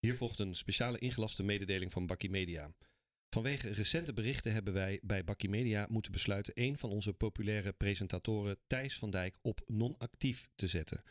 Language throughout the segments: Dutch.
Hier volgt een speciale ingelaste mededeling van Bakkie Media. Vanwege recente berichten hebben wij bij Bakkie Media moeten besluiten een van onze populaire presentatoren Thijs van Dijk op non-actief te zetten.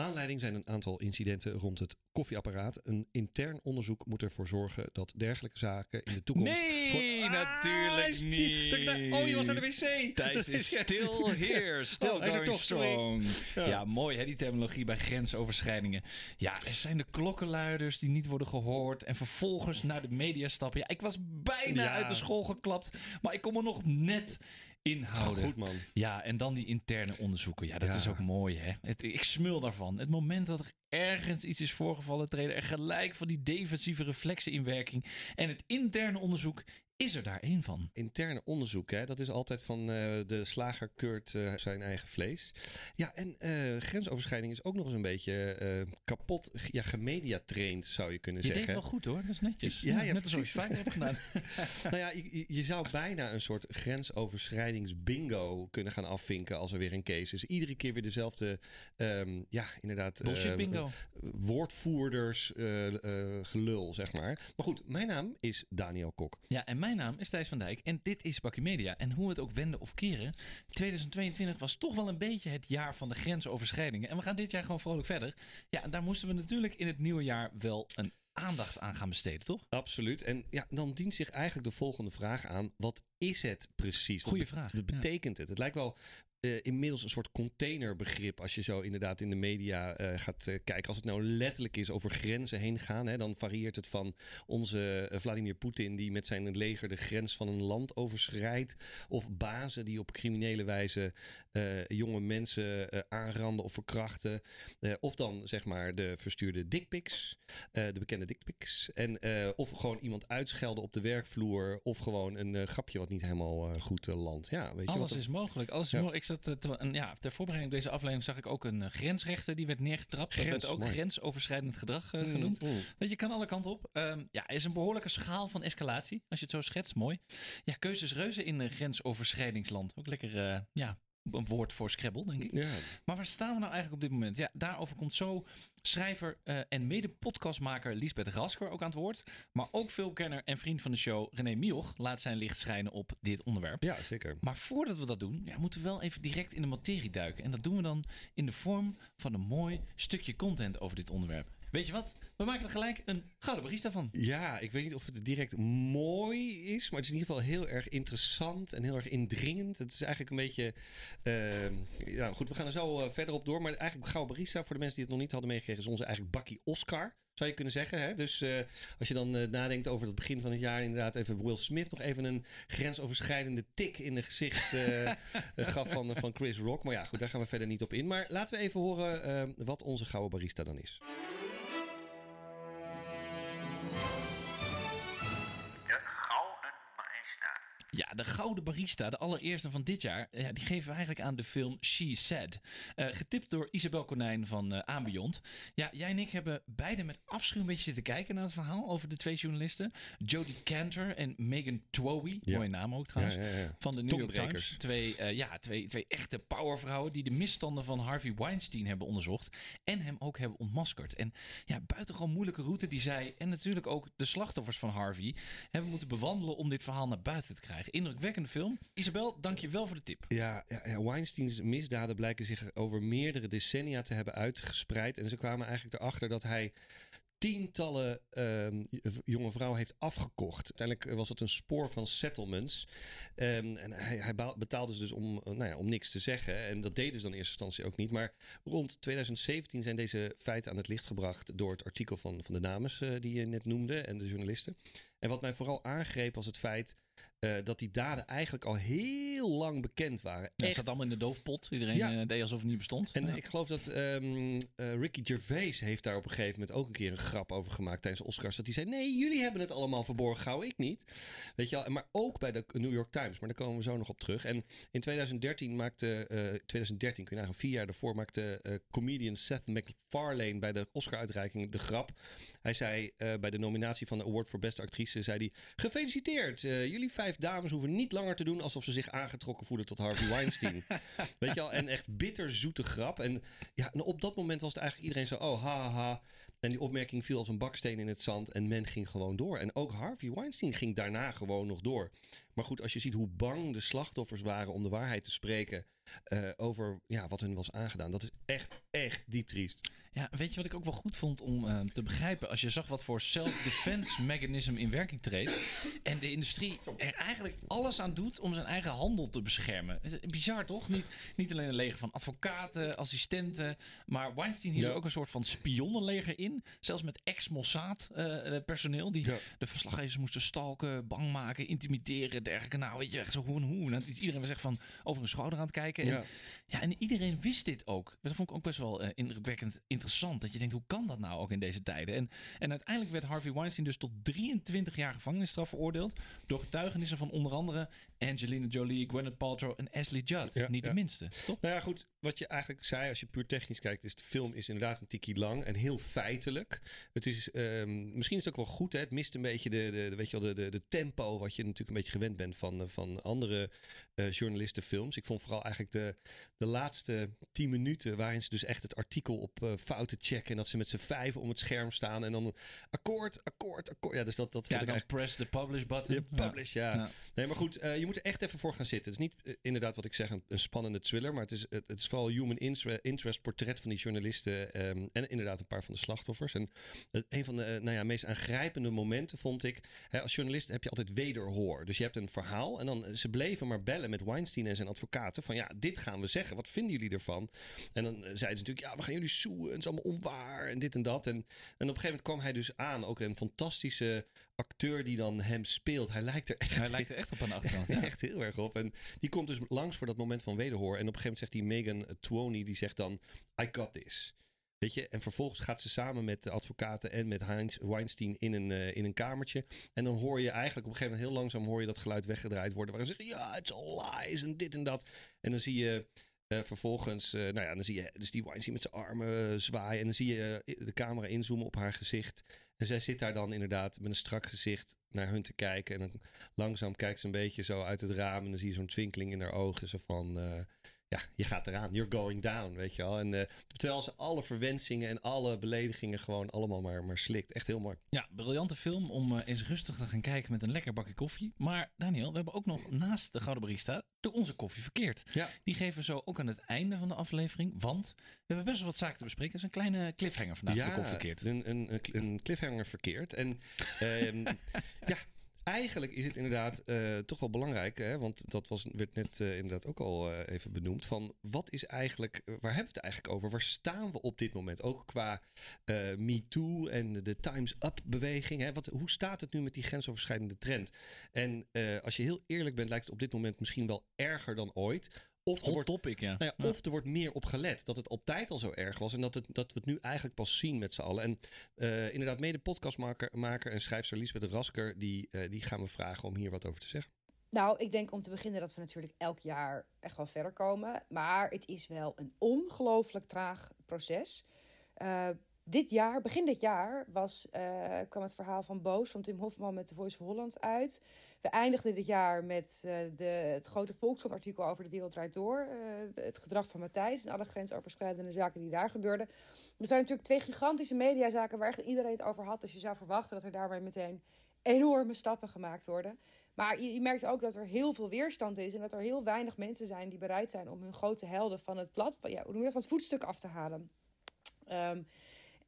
Aanleiding zijn een aantal incidenten rond het koffieapparaat. Een intern onderzoek moet ervoor zorgen dat dergelijke zaken in de toekomst. Nee, voor- natuurlijk is- niet. oh, je was naar de wc. Thijs is still here, still Oh, er going toch, strong. Ja. Ja. mooi hè, die terminologie bij grensoverschrijdingen. Ja, er zijn de klokkenluiders die niet worden gehoord en vervolgens naar de media stappen. Ja, ik was bijna Ja. uit de school geklapt, maar ik kon me nog net inhouden. Goed man. Ja, en dan die interne onderzoeken. Ja, dat Ja. is ook mooi, hè? Het, ik smul daarvan. Het moment dat er ergens iets is voorgevallen, treden er gelijk van die defensieve reflexen in werking. En het interne onderzoek is er daar één van. Interne onderzoek, hè, dat is altijd van eh, de slager keurt eh, zijn eigen vlees. Ja, en eh, grensoverschrijding is ook nog eens een beetje kapot ja, gemediatraind, zou je kunnen Je zeggen. deed wel goed hoor, dat is netjes. Ja, ja, net als ik vaak heb gedaan. nou ja, je, je- je zou bijna een soort grensoverschrijdingsbingo kunnen gaan afvinken als er weer een case is. Iedere keer weer dezelfde, ehm, ja, inderdaad. Bullshit bingo. woordvoerders gelul, zeg maar. Maar goed, mijn naam is Daniel Kok. Ja, en mijn naam is Thijs van Dijk en dit is Bakkie Media. En hoe we het ook wenden of keren, 2022 was toch wel een beetje het jaar van de grensoverschrijdingen. En we gaan dit jaar gewoon vrolijk verder. Ja, en daar moesten we natuurlijk in het nieuwe jaar wel een aandacht aan gaan besteden, toch? Absoluut. En ja, dan dient zich eigenlijk de volgende vraag aan. Wat is het precies? Goeie vraag, Wat ja. betekent het? Het lijkt wel eh, inmiddels een soort containerbegrip als je zo inderdaad in de media eh, gaat eh, kijken. Als het nou letterlijk is over grenzen heen gaan, hè, dan varieert het van onze Vladimir Poetin die met zijn leger de grens van een land overschrijdt. Of bazen die op criminele wijze eh, jonge mensen eh, aanranden of verkrachten. Eh, of dan zeg maar de verstuurde dickpics, de bekende dickpics. En of of gewoon iemand uitschelden op de werkvloer. Of gewoon een grapje wat niet helemaal goed landt. Ja, weet je Alles wat is mogelijk. Alles is mogelijk. Ik zat, te- ja, ter voorbereiding op deze aflevering zag ik ook een grensrechter die werd neergetrapt. Dat Grens, werd ook mooi. grensoverschrijdend gedrag Mm, genoemd. mm. Dat je kan alle kanten op. Ehm, ja, is een behoorlijke schaal van escalatie. Als je het zo schetst, mooi. Ja, keuzes reuze in grensoverschrijdingsland. Ook lekker, ja, een woord voor Scrabble, denk ik. Ja, Maar waar staan we nou eigenlijk op dit moment? Ja, daarover komt zo schrijver eh, en mede-podcastmaker Lisbeth Rasker ook aan het woord. Maar ook filmkenner en vriend van de show René Mioch laat zijn licht schijnen op dit onderwerp. ja zeker. Maar voordat we dat doen, ja, moeten we wel even direct in de materie duiken. En dat doen we dan in de vorm van een mooi stukje content over dit onderwerp. Weet je wat? We maken er gelijk een gouden barista van. Ja, ik weet niet of het direct mooi is, maar het is in ieder geval heel erg interessant en heel erg indringend. Het is eigenlijk een beetje. ehm, ja, goed, we gaan er zo eh, verder op door. Maar eigenlijk Gouden Barista, voor de mensen die het nog niet hadden meegekregen, is onze eigenlijk bakkie Oscar. Zou je kunnen zeggen. Hè? Dus eh, als je dan nadenkt over het begin van het jaar, inderdaad, even Will Smith nog even een grensoverschrijdende tik in de gezicht gaf van, van Chris Rock. Maar ja, goed, daar gaan we verder niet op in. Maar laten we even horen wat onze Gouden Barista dan is. Ja, de Gouden Barista, de allereerste van dit jaar, ja, die geven we eigenlijk aan de film She Said. Eh, getipt door Isabel Konijn van eh Ambiont. Ja, jij en ik hebben beide met afschuw een beetje zitten kijken naar het verhaal over de twee journalisten. Jodie Cantor en Megan Ja. mooie naam ook trouwens, Ja, van de New York. Times. Twee, eh, ja, twee, twee echte powervrouwen die de misstanden van Harvey Weinstein hebben onderzocht. En hem ook hebben ontmaskerd. En ja, buitengewoon moeilijke route die zij en natuurlijk ook de slachtoffers van Harvey hebben moeten bewandelen om dit verhaal naar buiten te krijgen. Indrukwekkende film. Isabel, dank je wel voor de tip. Ja, ja, Weinsteins misdaden blijken zich over meerdere decennia te hebben uitgespreid. En ze kwamen eigenlijk erachter dat hij tientallen ehm, jonge vrouwen heeft afgekocht. Uiteindelijk was het een spoor van settlements. Ehm, en hij, hij betaalde dus om, eh, nou ja, om niks te zeggen. En dat deden ze dan in eerste instantie ook niet. Maar rond 2017 zijn deze feiten aan het licht gebracht door het artikel van, van de dames eh, die je net noemde en de journalisten. En wat mij vooral aangreep was het feit eh, dat die daden eigenlijk al heel lang bekend waren. Ja, het Echt zat allemaal in de doofpot. Iedereen Ja. eh, deed alsof het niet bestond. en Ja. ik geloof dat ehm, eh, Ricky Gervais heeft daar op een gegeven moment ook een keer een grap over gemaakt tijdens de Oscars. Dat hij zei: Nee, jullie hebben het allemaal verborgen gehouden, ik niet. Weet je wel, maar ook bij de New York Times. Maar daar komen we zo nog op terug. En in 2013 maakte, eh 2013, kun je nagaan, vier jaar daarvoor, maakte comedian Seth MacFarlane bij de Oscar-uitreiking de grap. Hij zei eh, bij de nominatie van de Award voor Beste Actrice: zei hij, Gefeliciteerd, eh, jullie vijf dames hoeven niet langer te doen alsof ze zich aangetrokken voelen tot Harvey Weinstein. Weet je al, en echt bitterzoete grap. En ja, en op dat moment was het eigenlijk iedereen zo, oh, ha, ha. En die opmerking viel als een baksteen in het zand en men ging gewoon door. En ook Harvey Weinstein ging daarna gewoon nog door. Maar goed, als je ziet hoe bang de slachtoffers waren om de waarheid te spreken eh, over ja, wat hun was aangedaan, dat is echt, echt diep triest. Ja, weet je wat ik ook wel goed vond om eh, te begrijpen? Als je zag wat voor self-defense mechanism in werking treedt. En de industrie er eigenlijk alles aan doet om zijn eigen handel te beschermen. Bizar toch? Niet, niet alleen een leger van advocaten, assistenten. Maar Weinstein hier Ja. ook een soort van spionnenleger in. Zelfs met ex-Mossad eh, personeel. Die Ja. de verslaggevers moesten stalken, bang maken, intimideren, dergelijke. Nou, weet je, echt zo hoe en hoe. En iedereen was echt van over hun schouder aan het kijken. En, Ja. ja, en iedereen wist dit ook. Dat vond ik ook best wel eh, indrukwekkend interessant. Dat je denkt, hoe kan dat nou ook in deze tijden? En, en uiteindelijk werd Harvey Weinstein dus tot 23 jaar gevangenisstraf veroordeeld. Door getuigenissen van onder andere Angelina Jolie, Gwyneth Paltrow en Ashley Judd. Ja, Niet de minste? Nou ja, goed. Wat je eigenlijk zei, als je puur technisch kijkt, is de film is inderdaad een tikkie lang en heel feitelijk. Het is, ehm, misschien is het ook wel goed, hè? Het mist een beetje de, de, weet je wel, de, de, de tempo wat je natuurlijk een beetje gewend bent van, eh, van andere eh, journalistenfilms. Ik vond vooral eigenlijk de, de laatste tien minuten, waarin ze dus echt het artikel op eh, fouten checken en dat ze met z'n vijven om het scherm staan en dan akkoord, akkoord, akkoord. Ja, dus dat, dat Ja, vond ik dan press the publish button. Ja, publish, ja. Ja. Nee, maar goed, eh, je moet er echt even voor gaan zitten. Het is niet eh, inderdaad wat ik zeg, een, spannende thriller, maar het is, het, het is vooral human interest, portret van die journalisten ehm, en inderdaad een paar van de slachtoffers. En het, een van de eh, nou ja, meest aangrijpende momenten vond ik, hè, als journalist heb je altijd wederhoor. Dus je hebt een verhaal en dan eh, ze bleven maar bellen met Weinstein en zijn advocaten van ja, dit gaan we zeggen. Wat vinden jullie ervan? En dan eh, zeiden ze natuurlijk, ja, we gaan jullie soeën, het is allemaal onwaar en dit en dat. En, en op een gegeven moment kwam hij dus aan, ook een fantastische acteur die dan hem speelt. Hij lijkt er echt Hij lijkt er echt op aan de achterkant. Ja. Echt heel erg op. En die komt dus langs voor dat moment van wederhoor. En op een gegeven moment zegt die Megan Twoney, die zegt dan, I got this. Weet je, en vervolgens gaat ze samen met de advocaten en met Heinz Weinstein in een, eh, in een kamertje. En dan hoor je eigenlijk op een gegeven moment heel langzaam hoor je dat geluid weggedraaid worden. Waarin ze zeggen, ja, it's all lies en dit en dat. En dan zie je eh, vervolgens, eh, nou ja, dan zie je dus die Weinstein met zijn armen zwaaien. En dan zie je de camera inzoomen op haar gezicht. En zij zit daar dan inderdaad met een strak gezicht naar hun te kijken. En dan langzaam kijkt ze een beetje zo uit het raam. En dan zie je zo'n twinkeling in haar ogen. Zo van, eh, ja, je gaat eraan. You're going down, weet je wel. En eh, terwijl ze alle verwensingen en alle beledigingen gewoon allemaal maar, maar slikt. Echt heel mooi. Ja, briljante film om eh, eens rustig te gaan kijken met een lekker bakje koffie. Maar Daniel, we hebben ook nog naast de Gouden Barista de onze koffie verkeerd. Ja. Die geven we zo ook aan het einde van de aflevering. Want we hebben best wel wat zaken te bespreken. Het is een kleine cliffhanger vandaag voor de koffie verkeerd. Een, een, een, een cliffhanger verkeerd. En ehm, ja, eigenlijk is het inderdaad eh, toch wel belangrijk. Hè, want dat was, werd net eh, inderdaad ook al eh, even benoemd. Van wat is eigenlijk, waar hebben we het eigenlijk over? Waar staan we op dit moment? Ook qua eh MeToo en de Time's Up beweging. Hè? Wat, hoe staat het nu met die grensoverschrijdende trend? En als je heel eerlijk bent, lijkt het op dit moment misschien wel erger dan ooit. Of er wordt topic, ja. nou ja. Of er wordt meer op gelet. Dat het altijd al zo erg was. En dat, het, dat we het nu eigenlijk pas zien met z'n allen. En eh, inderdaad, mede podcastmaker maker en schrijfster Lisbeth Rasker... Die, eh, die gaan we vragen om hier wat over te zeggen. Nou, ik denk om te beginnen dat we natuurlijk elk jaar echt wel verder komen. Maar het is wel een ongelooflijk traag proces. Eh, dit jaar, begin dit jaar, was, eh, kwam het verhaal van Boos van Tim Hofman met The Voice of Holland uit. We eindigden dit jaar met eh, de, het grote Volkskrant-artikel over de wereld draait door. eh, het gedrag van Matthijs en alle grensoverschrijdende zaken die daar gebeurden. Er zijn natuurlijk twee gigantische mediazaken waar echt iedereen het over had. Dus je zou verwachten dat er daarbij meteen enorme stappen gemaakt worden. Maar je, merkt ook dat er heel veel weerstand is. En dat er heel weinig mensen zijn die bereid zijn om hun grote helden van het van, ja, hoe noem je dat, van het voetstuk af te halen. Ehm,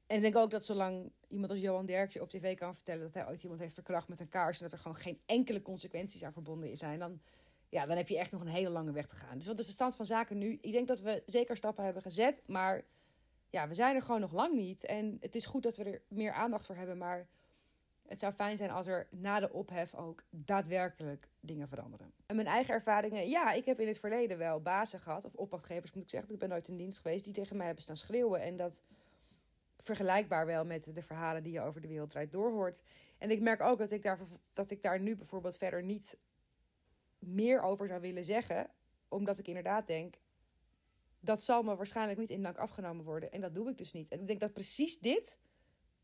en ik denk ook dat zolang iemand als Johan Derksen op tv kan vertellen dat hij ooit iemand heeft verkracht met een kaars. En dat er gewoon geen enkele consequenties aan verbonden zijn. Dan, ja, dan heb je echt nog een hele lange weg te gaan. Dus wat is de stand van zaken nu? Ik denk dat we zeker stappen hebben gezet. Maar ja, we zijn er gewoon nog lang niet. En het is goed dat we er meer aandacht voor hebben. Maar het zou fijn zijn als er na de ophef ook daadwerkelijk dingen veranderen. En mijn eigen ervaringen, ja, ik heb in het verleden wel bazen gehad, of opdrachtgevers moet ik zeggen. Ik ben nooit in dienst geweest die tegen mij hebben staan schreeuwen. En dat vergelijkbaar wel met de verhalen die je over de wereld draait doorhoort. En ik merk ook dat ik daar, dat ik daar nu bijvoorbeeld verder niet meer over zou willen zeggen. Omdat ik inderdaad denk, dat zal me waarschijnlijk niet in dank afgenomen worden. En dat doe ik dus niet. En ik denk dat precies dit,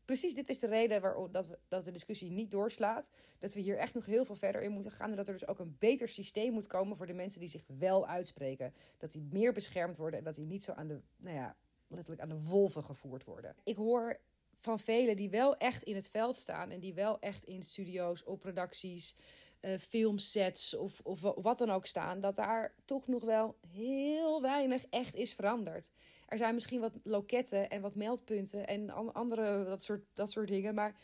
precies dit is de reden waarom dat, we, dat de discussie niet doorslaat. Dat we hier echt nog heel veel verder in moeten gaan. En dat er dus ook een beter systeem moet komen voor de mensen die zich wel uitspreken. Dat die meer beschermd worden en dat die niet zo aan de, nou ja, letterlijk aan de wolven gevoerd worden. Ik hoor van velen die wel echt in het veld staan. En die wel echt in studio's, op producties, eh, filmsets of, of wa- wat dan ook staan. Dat daar toch nog wel heel weinig echt is veranderd. Er zijn misschien wat loketten en wat meldpunten en an- andere dat soort, dat soort dingen. Maar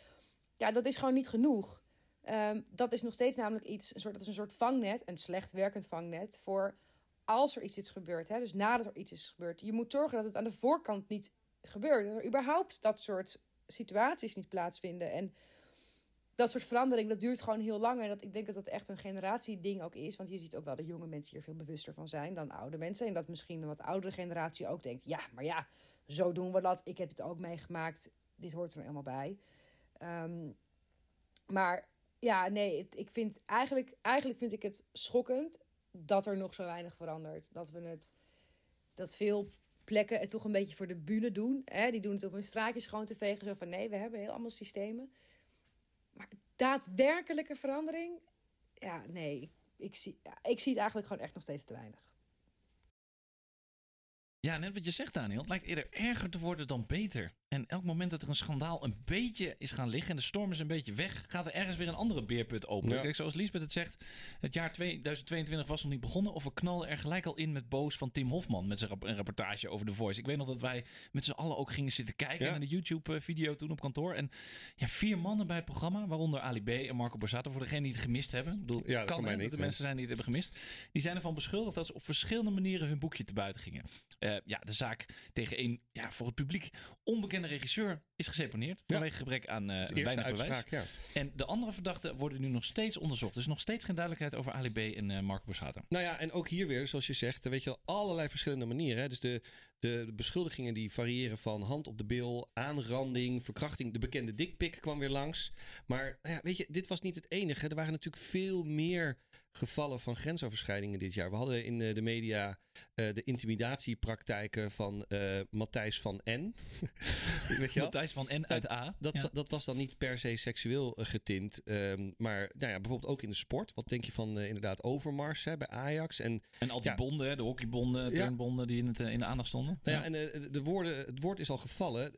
ja, dat is gewoon niet genoeg. Ehm, dat is nog steeds namelijk iets, een soort, dat is een soort vangnet, een slecht werkend vangnet, voor als er iets is gebeurd. Hè? Dus nadat er iets is gebeurd. Je moet zorgen dat het aan de voorkant niet gebeurt. Dat er überhaupt dat soort situaties niet plaatsvinden. En dat soort verandering, dat duurt gewoon heel lang. En dat, ik denk dat dat echt een generatieding ook is. Want je ziet ook wel dat jonge mensen hier veel bewuster van zijn dan oude mensen. En dat misschien een wat oudere generatie ook denkt... ja, maar ja, zo doen we dat. Ik heb het ook meegemaakt. Dit hoort er nou helemaal bij. Ehm, maar ja, nee, ik vind eigenlijk, eigenlijk vind ik het schokkend dat er nog zo weinig verandert. Dat we het, dat veel plekken het toch een beetje voor de bühne doen. Hè? Die doen het op hun straatjes gewoon te vegen. Zo van nee, we hebben heel allemaal systemen. Maar daadwerkelijke verandering, ja, nee. Ik zie, ik zie het eigenlijk gewoon echt nog steeds te weinig. Ja, net wat je zegt, Daniel. Het lijkt eerder erger te worden dan beter. En elk moment dat er een schandaal een beetje is gaan liggen en de storm is een beetje weg, gaat er ergens weer een andere beerput open. Ja. Kijk, zoals Liesbeth het zegt, het jaar 2022 was nog niet begonnen. Of we knalden er gelijk al in met Boos van Tim Hofman met zijn rapportage over The Voice. Ik weet nog dat wij met z'n allen ook gingen zitten kijken Ja. naar de YouTube-video toen op kantoor. En ja, vier mannen bij het programma, waaronder Ali B. en Marco Borsato, voor degenen die het gemist hebben. Ik bedoel, Ja, dat kan kan mij hè, niet, dat hè. mensen zijn die het hebben gemist. Die zijn ervan beschuldigd dat ze op verschillende manieren hun boekje te buiten gingen. Eh, ja, de zaak tegen een ja, voor het publiek onbekende regisseur is geseponeerd. Vanwege gebrek aan eh Eerste weinig bewijs. uitspraak. En de andere verdachten worden nu nog steeds onderzocht. Dus nog steeds geen duidelijkheid over Ali B. en eh, Marco Borsato. Nou ja, en ook hier weer, zoals je zegt, weet je wel, allerlei verschillende manieren. Hè? Dus de, de, de beschuldigingen die variëren van hand op de bil, aanranding, verkrachting. De bekende dikpik kwam weer langs. Maar nou ja, weet je, dit was niet het enige. Er waren natuurlijk veel meer gevallen van grensoverschrijdingen dit jaar. We hadden in de media eh, de intimidatiepraktijken van eh, Matthijs van N. weet je? Matthijs van N uit A. Dat, Ja. dat was dan niet per se seksueel eh, getint. ehm, maar nou ja, bijvoorbeeld ook in de sport. Wat denk je van inderdaad Overmars hè, bij Ajax? En En al die Ja. bonden, hè, de hockeybonden, turnbonden die in, het, in de aandacht stonden. Nou ja, en de woorden, het woord is al gevallen.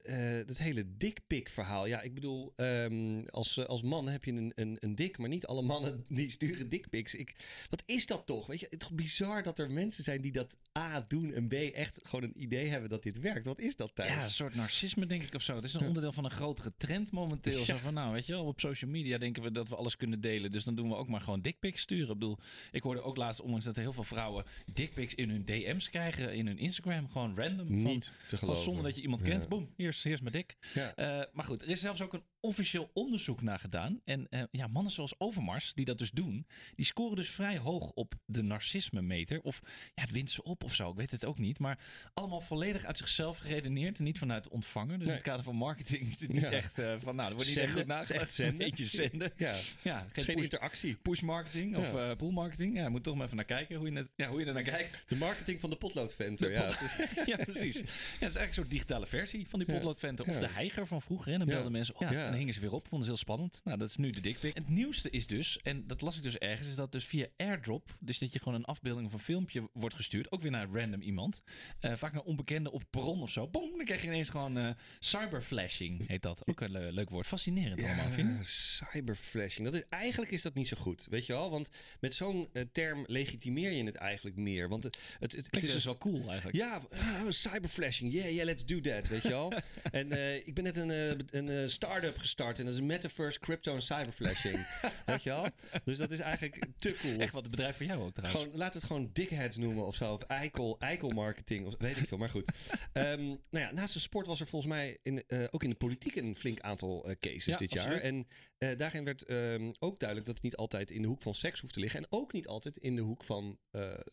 het hele dikpik verhaal. Ja, ik bedoel, ehm, als, als man heb je een, een, een dik, maar niet alle mannen die sturen dikpiks. Ik, wat is dat toch? Weet je, het is toch bizar dat er mensen zijn die dat A doen en B echt gewoon een idee hebben dat dit werkt. Wat is dat, Thijs? Ja, een soort narcisme denk ik of zo. Het is een onderdeel van een grotere trend momenteel. Ja. Zo van, nou, weet je wel, op social media denken we dat we alles kunnen delen. Dus dan doen we ook maar gewoon dickpics sturen. Ik bedoel, ik hoorde ook laatst onlangs dat heel veel vrouwen dickpics in hun DM's krijgen. In hun Instagram, gewoon random. Van- Niet te Gewoon geloven. zonder dat je iemand Ja. kent. Boom, hier is, hier is mijn dik. Ja. Eh, maar goed, er is zelfs ook een officieel onderzoek naar gedaan. En eh, ja, mannen zoals Overmars, die dat dus doen, die scoren dus vrij hoog op de narcisme-meter. Of ja, het wint ze op of zo, ik weet het ook niet. Maar allemaal volledig uit zichzelf geredeneerd en niet vanuit de ontvanger. Dus in het kader van marketing is het niet Ja. echt van, nou, er wordt niet goed nagedacht. Echt zenden. Beetje zenden. Ja. Ja, geen geen push, interactie. push marketing of Ja. eh pull marketing. Ja, je moet toch maar even naar kijken hoe je, het, ja, hoe je er naar kijkt. De marketing van de potloodventer. De Ja, pot- ja, precies. Ja, het is eigenlijk een soort digitale versie van die potloodventer. Of de heiger van vroeger. En dan belden mensen op. Dan hingen ze weer op. Vonden ze heel spannend. Nou, dat is nu de dikpik. Het nieuwste is dus, en dat las ik dus ergens, is dat dus via airdrop, dus dat je gewoon een afbeelding of een filmpje wordt gestuurd, ook weer naar random iemand, eh, vaak naar onbekende op perron of zo. Boom, dan krijg je ineens gewoon eh, cyberflashing, heet dat. Ook een le- leuk woord. Fascinerend allemaal, vind je? Cyberflashing. Dat is, eigenlijk is dat niet zo goed, weet je wel? Want met zo'n eh, term legitimeer je het eigenlijk meer. Want het, het, het, is dus wel cool eigenlijk. Ja, ah, cyberflashing. Yeah, yeah, let's do that. Weet je wel? en ik ben net een, een start-up gestart. En dat is Metaverse, Crypto en Cyberflashing. weet je wel? Dus dat is eigenlijk te cool. Echt wat het bedrijf van jou ook trouwens. Gewoon, laten we het gewoon dickheads noemen of zo. Of eikel, eikel marketing. Of weet ik veel. Maar goed. Ehm, nou ja, naast de sport was er volgens mij in, eh, ook in de politiek een flink aantal eh, cases Ja, dit jaar. absoluut. En eh, daarin werd ehm, ook duidelijk dat het niet altijd in de hoek van seks hoeft te liggen. En ook niet altijd in de hoek van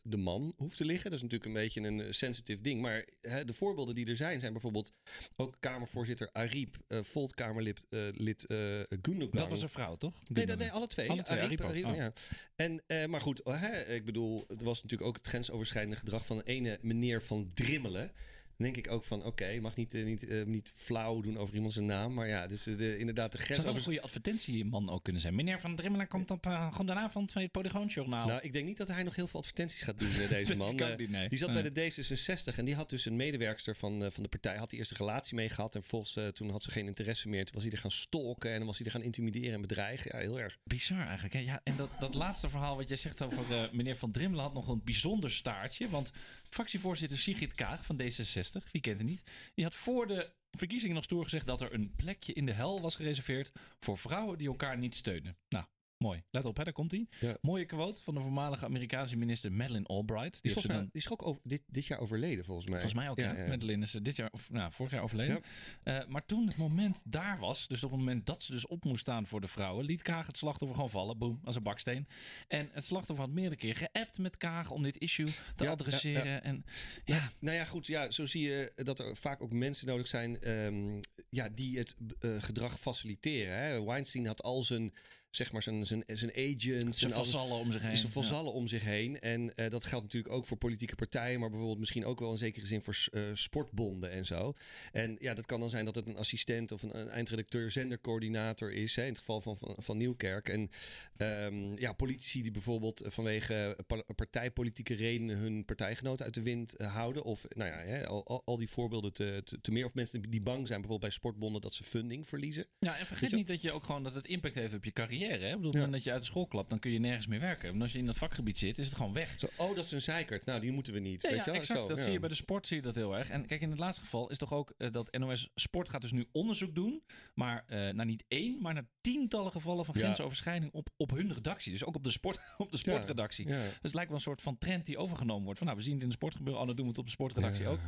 de man hoeft te liggen. Dat is natuurlijk een beetje een sensitive ding. Maar hè, de voorbeelden die er zijn, zijn bijvoorbeeld ook Kamervoorzitter Ariep, eh Volt-Kamerlid lid, eh, Gundogan. dat was een vrouw, toch? Nee, dat, nee, alle twee. Alle twee, Oh. ja. En, eh, maar goed, hè, ik bedoel, er was natuurlijk ook het grensoverschrijdende gedrag van een ene meneer van Drimmelen. Denk ik ook van, oké, je mag niet, eh, niet, eh, niet flauw doen over iemand zijn naam. Maar ja, dus de, inderdaad de grens Zou wel een over... goede advertentieman ook kunnen zijn. Meneer Van Drimmelen komt op uh, gewoon de avond van het Polygoonjournaal. Nou, ik denk niet dat hij nog heel veel advertenties gaat doen, eh, deze man. kan Eh, niet, nee. Die zat bij de D66 en die had dus een medewerkster van, eh, van de partij, had die eerst een relatie mee gehad. En volgens eh, toen had ze geen interesse meer. Toen was hij er gaan stalken en dan was hij er gaan intimideren en bedreigen. Ja, heel erg. Bizar eigenlijk. Hè? Ja, en dat, dat laatste verhaal wat jij zegt over eh, meneer Van Drimmelen had nog een bijzonder staartje. Want fractievoorzitter Sigrid Kaag van D66, wie kent het niet, die had voor de verkiezingen nog stoer gezegd dat er een plekje in de hel was gereserveerd voor vrouwen die elkaar niet steunen. Nou, mooi. Let op, hè, daar komt hij. Ja. Mooie quote van de voormalige Amerikaanse minister Madeleine Albright. Die, Die, mij, dan die is ook over, dit, dit jaar overleden, volgens mij. Volgens mij ook, Ja. Madeleine is eh, dit jaar, of nou, vorig jaar overleden. Eh, maar toen het moment daar was, dus op het moment dat ze dus op moest staan voor de vrouwen, liet Kaag het slachtoffer gewoon vallen. Boom, als een baksteen. En het slachtoffer had meerdere keer geappt met Kaag om dit issue te adresseren. En ja, Nou ja, goed. Ja, zo zie je dat er vaak ook mensen nodig zijn ehm, ja, die het eh, gedrag faciliteren. Hè. Weinstein had al zijn, zeg maar, zijn, zijn, zijn agents. zijn- vazallen om zich heen. Zijn Ja. vazallen om zich heen. En eh, dat geldt natuurlijk ook voor politieke partijen, maar bijvoorbeeld misschien ook wel in zekere zin voor eh, sportbonden en zo. En ja, dat kan dan zijn dat het een assistent of een, een eindredacteur, zendercoördinator is, hè, in het geval van, van, van Nieuwkerk. En ehm, ja, politici die bijvoorbeeld vanwege pa- partijpolitieke redenen hun partijgenoten uit de wind eh, houden. Of nou ja, hè, al, al, die voorbeelden te, te, te meer. Of mensen die bang zijn bijvoorbeeld bij sportbonden dat ze funding verliezen. Ja, en vergeet niet dat je ook gewoon dat het impact heeft op je carrière. Hè? Ik bedoel, op het moment dat je uit de school klapt, dan kun je nergens meer werken. En als je in dat vakgebied zit, is het gewoon weg. Zo, oh, dat is een zeikert. Nou, die moeten we niet. Ja, weet ja, je wel? exact. Zo, dat ja. zie je bij de sport zie je dat heel erg. En kijk, in het laatste geval is toch ook eh, dat NOS Sport gaat dus nu onderzoek doen. Maar eh naar niet één, maar naar tientallen gevallen van Ja. grensoverschrijding op, op hun redactie. Dus ook op de, sport, op de sportredactie. Ja. Dus het lijkt wel een soort van trend die overgenomen wordt. Van nou, we zien het in de sport gebeuren, oh, dan doen we het op de sportredactie ook.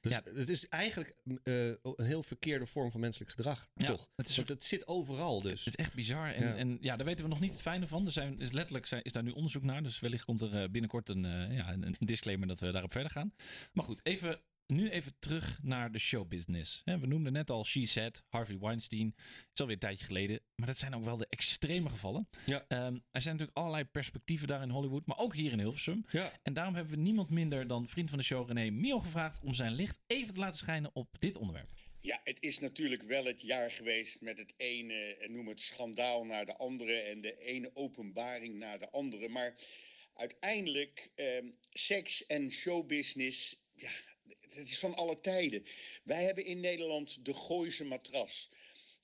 Dus Ja. het is eigenlijk eh, een heel verkeerde vorm van menselijk gedrag, Ja, toch? het is- Want het zit overal dus. Het is echt bizar. En Ja. Ja. en ja, daar weten we nog niet het fijne van. Er zijn, is letterlijk zijn, is daar nu onderzoek naar. Dus wellicht komt er eh, binnenkort een, eh, ja, een, disclaimer dat we daarop verder gaan. Maar goed, even, nu even terug naar de showbusiness. We noemden net al She Said, Harvey Weinstein. Het is alweer een tijdje geleden. Maar dat zijn ook wel de extreme gevallen. Ja. Ehm, er zijn natuurlijk allerlei perspectieven daar in Hollywood. Maar ook hier in Hilversum. Ja. En daarom hebben we niemand minder dan vriend van de show René Mio gevraagd... om zijn licht even te laten schijnen op dit onderwerp. Ja, het is natuurlijk wel het jaar geweest met het ene, eh, noem het schandaal naar de andere en de ene openbaring naar de andere. Maar uiteindelijk, ehm, seks en showbusiness, ja, het is van alle tijden. Wij hebben in Nederland de Gooise matras.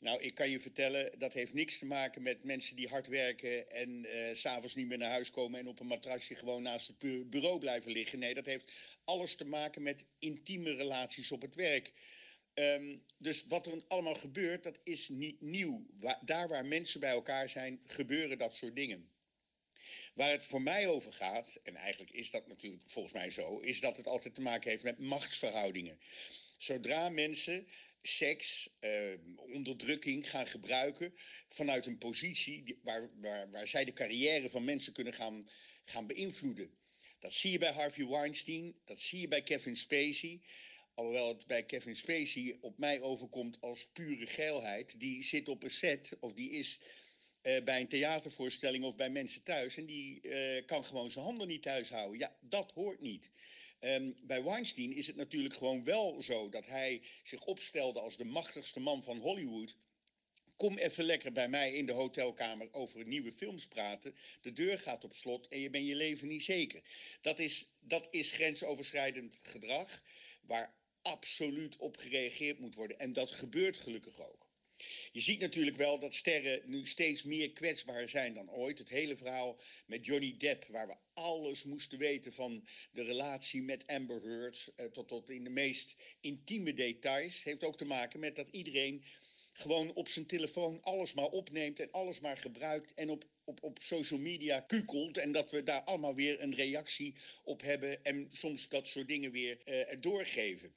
Nou, ik kan je vertellen, dat heeft niks te maken met mensen die hard werken en eh, s s'avonds niet meer naar huis komen en op een matrasje gewoon naast het bu- bureau blijven liggen. Nee, dat heeft alles te maken met intieme relaties op het werk. Ehm, dus wat er allemaal gebeurt, dat is niet nieuw. Daar waar mensen bij elkaar zijn, gebeuren dat soort dingen. Waar het voor mij over gaat, en eigenlijk is dat natuurlijk volgens mij zo, is dat het altijd te maken heeft met machtsverhoudingen. Zodra mensen seks, eh, onderdrukking gaan gebruiken vanuit een positie waar, waar, waar zij de carrière van mensen kunnen gaan, gaan beïnvloeden. Dat zie je bij Harvey Weinstein, dat zie je bij Kevin Spacey. Alhoewel het bij Kevin Spacey op mij overkomt als pure geilheid. Die zit op een set of die is eh, bij een theatervoorstelling of bij mensen thuis. En die eh, kan gewoon zijn handen niet thuis houden. Ja, dat hoort niet. Ehm, bij Weinstein is het natuurlijk gewoon wel zo dat hij zich opstelde als de machtigste man van Hollywood. Kom even lekker bij mij in de hotelkamer over nieuwe films praten. De deur gaat op slot en je bent je leven niet zeker. Dat is, dat is grensoverschrijdend gedrag waar absoluut op gereageerd moet worden. En dat gebeurt gelukkig ook. Je ziet natuurlijk wel dat sterren nu steeds meer kwetsbaar zijn dan ooit. Het hele verhaal met Johnny Depp, waar we alles moesten weten van de relatie met Amber Heard, eh, tot, tot in de meest intieme details, heeft ook te maken met dat iedereen gewoon op zijn telefoon alles maar opneemt en alles maar gebruikt en op, op, op social media kukelt. En dat we daar allemaal weer een reactie op hebben en soms dat soort dingen weer eh, doorgeven.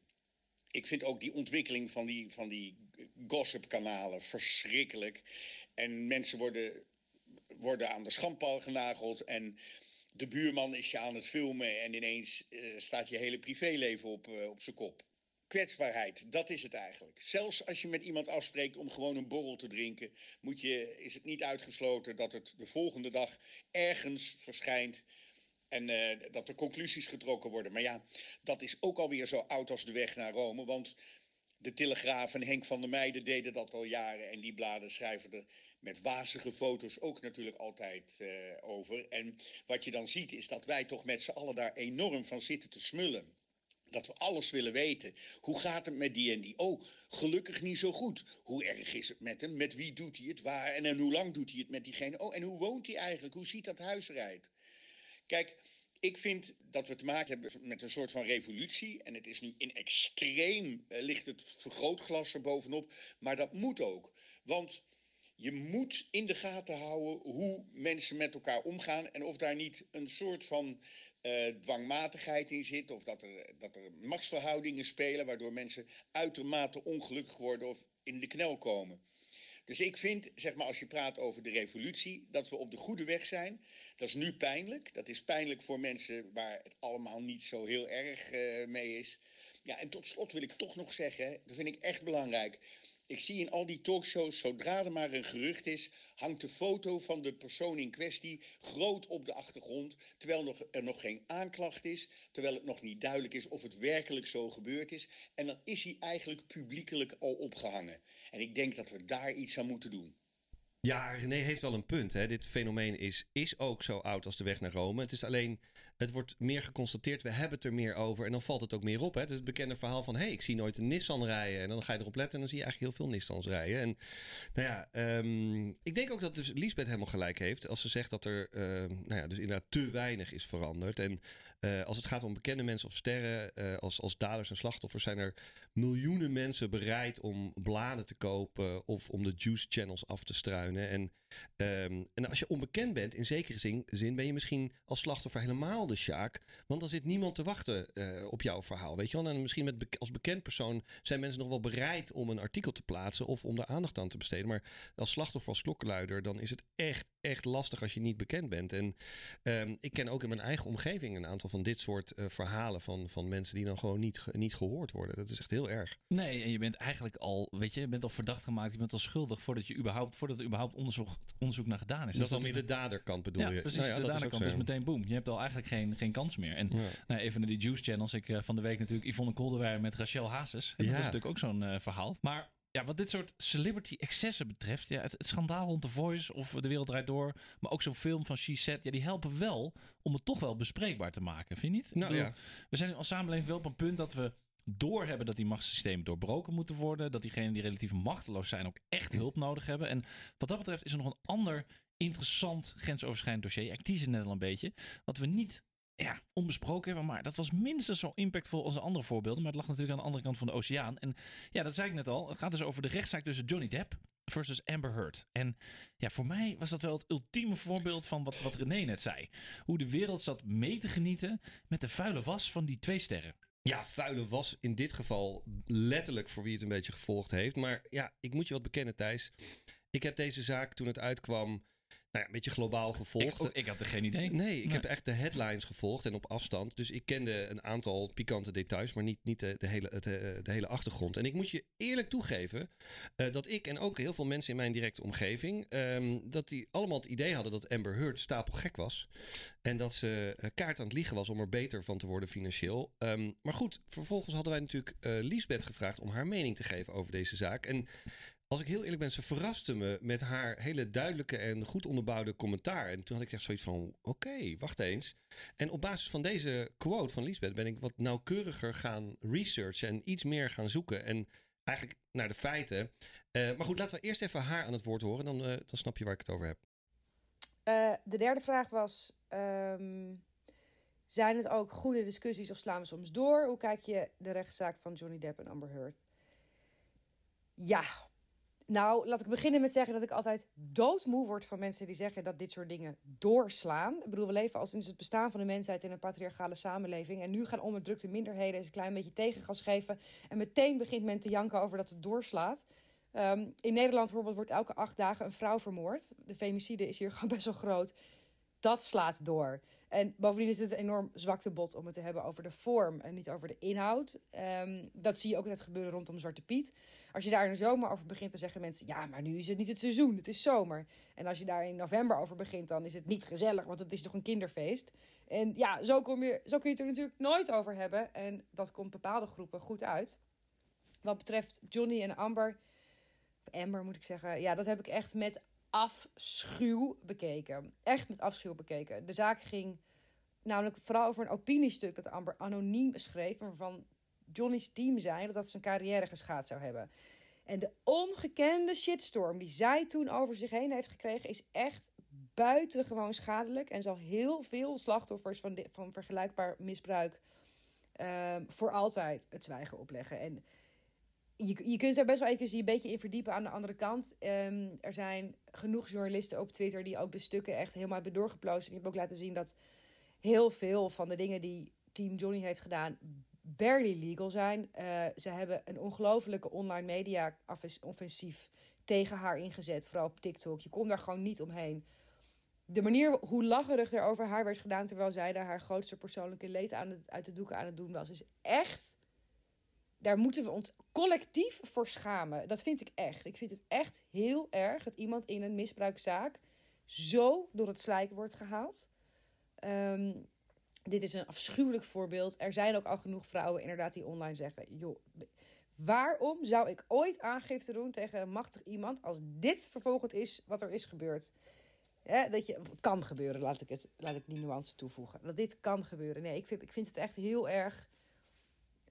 Ik vind ook die ontwikkeling van die, van die gossipkanalen verschrikkelijk. En mensen worden, worden aan de schandpaal genageld. En de buurman is je aan het filmen en ineens eh, staat je hele privéleven op, eh, op zijn kop. Kwetsbaarheid, dat is het eigenlijk. Zelfs als je met iemand afspreekt om gewoon een borrel te drinken, moet je, is het niet uitgesloten dat het de volgende dag ergens verschijnt En eh, dat er conclusies getrokken worden. Maar ja, dat is ook alweer zo oud als de weg naar Rome. Want de Telegraaf en Henk van der Meijden deden dat al jaren. En die bladen schrijven er met wazige foto's ook natuurlijk altijd eh, over. En wat je dan ziet is dat wij toch met z'n allen daar enorm van zitten te smullen. Dat we alles willen weten. Hoe gaat het met die en die? Oh, gelukkig niet zo goed. Hoe erg is het met hem? Met wie doet hij het? Waar? En, en hoe lang doet hij het met diegene? Oh, en hoe woont hij eigenlijk? Hoe ziet dat huis eruit? Kijk, ik vind dat we te maken hebben met een soort van revolutie. En het is nu in extreem, eh, ligt het vergrootglas er bovenop. Maar dat moet ook. Want je moet in de gaten houden hoe mensen met elkaar omgaan. En of daar niet een soort van eh, dwangmatigheid in zit. Of dat er, dat er machtsverhoudingen spelen. Waardoor mensen uitermate ongelukkig worden of in de knel komen. Dus ik vind, zeg maar, als je praat over de revolutie, dat we op de goede weg zijn. Dat is nu pijnlijk. Dat is pijnlijk voor mensen waar het allemaal niet zo heel erg eh, mee is. Ja, en tot slot wil ik toch nog zeggen, dat vind ik echt belangrijk. Ik zie in al die talkshows, zodra er maar een gerucht is, hangt de foto van de persoon in kwestie groot op de achtergrond, terwijl nog, er nog geen aanklacht is, terwijl het nog niet duidelijk is of het werkelijk zo gebeurd is. En dan is hij eigenlijk publiekelijk al opgehangen. En ik denk dat we daar iets aan moeten doen. Ja, René heeft wel een punt. Hè. Dit fenomeen is, is ook zo oud als de weg naar Rome. Het is alleen, het wordt meer geconstateerd. We hebben het er meer over en dan valt het ook meer op. Hè. Het is het bekende verhaal van, hé, hey, ik zie nooit een Nissan rijden. En dan ga je erop letten en dan zie je eigenlijk heel veel Nissans rijden. En nou ja, ehm, ik denk ook dat dus Lisbeth helemaal gelijk heeft. Als ze zegt dat er, ehm, nou ja, dus inderdaad te weinig is veranderd. En uh, als het gaat om bekende mensen of sterren, uh, als, als daders en slachtoffers, zijn er miljoenen mensen bereid om bladen te kopen of om de juice channels af te struinen. En, um, en als je onbekend bent, in zekere zin, zin ben je misschien als slachtoffer helemaal de sjaak. Want dan zit niemand te wachten uh, op jouw verhaal. Weet je wel? En misschien met, als bekend persoon zijn mensen nog wel bereid om een artikel te plaatsen of om daar aandacht aan te besteden. Maar als slachtoffer, als klokkenluider, dan is het echt, echt lastig als je niet bekend bent. En um, ik ken ook in mijn eigen omgeving een aantal van dit soort uh, verhalen van, van mensen die dan gewoon niet, niet gehoord worden. Dat is echt heel erg. Nee, en je bent eigenlijk al, weet je, je bent al verdacht gemaakt, je bent al schuldig voordat je überhaupt, voordat er überhaupt onderzoek, onderzoek naar gedaan is. Dat is dan meer de daderkant bedoel ja, je? Precies, nou ja, de daderkant is meteen boom. Je hebt al eigenlijk geen, geen kans meer. En ja. nou, even naar die juice channels. Ik uh, van de week natuurlijk Yvonne Kolderweijer met Rachel Hazes. En dat is natuurlijk ook zo'n uh, verhaal. Maar ja, wat dit soort celebrity excessen betreft, ja, het, het, schandaal rond The Voice of De Wereld Draait Door, maar ook zo'n film van She Said, ja, die helpen wel om het toch wel bespreekbaar te maken, vind je niet? Nou, bedoel, ja. We zijn nu als samenleving wel op een punt dat we doorhebben dat die machtssystemen doorbroken moeten worden, dat diegenen die relatief machteloos zijn ook echt hulp nodig hebben. En wat dat betreft is er nog een ander interessant grensoverschrijdend dossier. Ik tease het net al een beetje, wat we niet ja, onbesproken. Maar dat was minstens zo impactvol als de andere voorbeelden. Maar het lag natuurlijk aan de andere kant van de oceaan. En ja, dat zei ik net al. Het gaat dus over de rechtszaak tussen Johnny Depp versus Amber Heard. En ja, voor mij was dat wel het ultieme voorbeeld van wat, wat René net zei. Hoe de wereld zat mee te genieten met de vuile was van die twee sterren. Ja, vuile was in dit geval letterlijk voor wie het een beetje gevolgd heeft. Maar ja, ik moet je wat bekennen, Thijs. Ik heb deze zaak toen het uitkwam nou ja, een beetje globaal gevolgd. Ik, ik had er geen idee. Nee, ik nee. heb echt de headlines gevolgd en op afstand. Dus ik kende een aantal pikante details, maar niet, niet de, de hele, het, de hele achtergrond. En ik moet je eerlijk toegeven uh, dat ik en ook heel veel mensen in mijn directe omgeving... Um, dat die allemaal het idee hadden dat Amber Heard stapelgek was. En dat ze uh, kaart aan het liegen was om er beter van te worden financieel. Um, maar goed, vervolgens hadden wij natuurlijk uh, Liesbeth gevraagd om haar mening te geven over deze zaak. En als ik heel eerlijk ben, ze verraste me met haar hele duidelijke en goed onderbouwde commentaar. En toen had ik echt zoiets van: oké, wacht eens. En op basis van deze quote van Lisbeth ben ik wat nauwkeuriger gaan researchen en iets meer gaan zoeken. En eigenlijk naar de feiten. Uh, maar goed, laten we eerst even haar aan het woord horen, dan, uh, dan snap je waar ik het over heb. Uh, de derde vraag was: um, zijn het ook goede discussies of slaan we soms door? Hoe kijk je de rechtszaak van Johnny Depp en Amber Heard? Ja, nou, laat ik beginnen met zeggen dat ik altijd doodmoe word van mensen die zeggen dat dit soort dingen doorslaan. Ik bedoel, we leven al sinds het bestaan van de mensheid in een patriarchale samenleving. En nu gaan onderdrukte minderheden eens een klein beetje tegengas geven. En meteen begint men te janken over dat het doorslaat. Um, in Nederland bijvoorbeeld wordt elke acht dagen een vrouw vermoord. De femicide is hier gewoon best wel groot. Dat slaat door. En bovendien is het een enorm zwaktebod om het te hebben over de vorm en niet over de inhoud. Ehm, dat zie je ook net gebeuren rondom Zwarte Piet. Als je daar in de zomer over begint, dan zeggen mensen: ja, maar nu is het niet het seizoen, het is zomer. En als je daar in november over begint, dan is het niet gezellig, want het is toch een kinderfeest. En ja, zo, kom je, zo kun je het er natuurlijk nooit over hebben. En dat komt bepaalde groepen goed uit. Wat betreft Johnny en Amber, of Amber moet ik zeggen, ja, dat heb ik echt met afschuw bekeken. Echt met afschuw bekeken. De zaak ging namelijk vooral over een opiniestuk dat Amber anoniem schreef, waarvan Johnny's team zei dat dat zijn carrière geschaad zou hebben. En de ongekende shitstorm die zij toen over zich heen heeft gekregen, is echt buitengewoon schadelijk. En zal heel veel slachtoffers van, van vergelijkbaar misbruik ehm, voor altijd het zwijgen opleggen. En je, je kunt er best wel even een beetje in verdiepen aan de andere kant. Ehm, er zijn genoeg journalisten op Twitter die ook de stukken echt helemaal hebben doorgeplozen. Die hebben ook laten zien dat heel veel van de dingen die Team Johnny heeft gedaan barely legal zijn. Eh, ze hebben een ongelofelijke online media offens- offensief tegen haar ingezet, vooral op TikTok. Je kon daar gewoon niet omheen. De manier hoe lacherig er over haar werd gedaan terwijl zij daar haar grootste persoonlijke leed aan het, uit de doeken aan het doen was, is echt. Daar moeten we ons collectief voor schamen. Dat vind ik echt. Ik vind het echt heel erg dat iemand in een misbruikzaak zo door het slijk wordt gehaald. Ehm, dit is een afschuwelijk voorbeeld. Er zijn ook al genoeg vrouwen inderdaad die online zeggen... joh, waarom zou ik ooit aangifte doen tegen een machtig iemand... als dit vervolgens is wat er is gebeurd? Dat je, kan gebeuren, laat ik, het, laat ik die nuance toevoegen. Dat dit kan gebeuren. Nee, ik vind, ik vind het echt heel erg...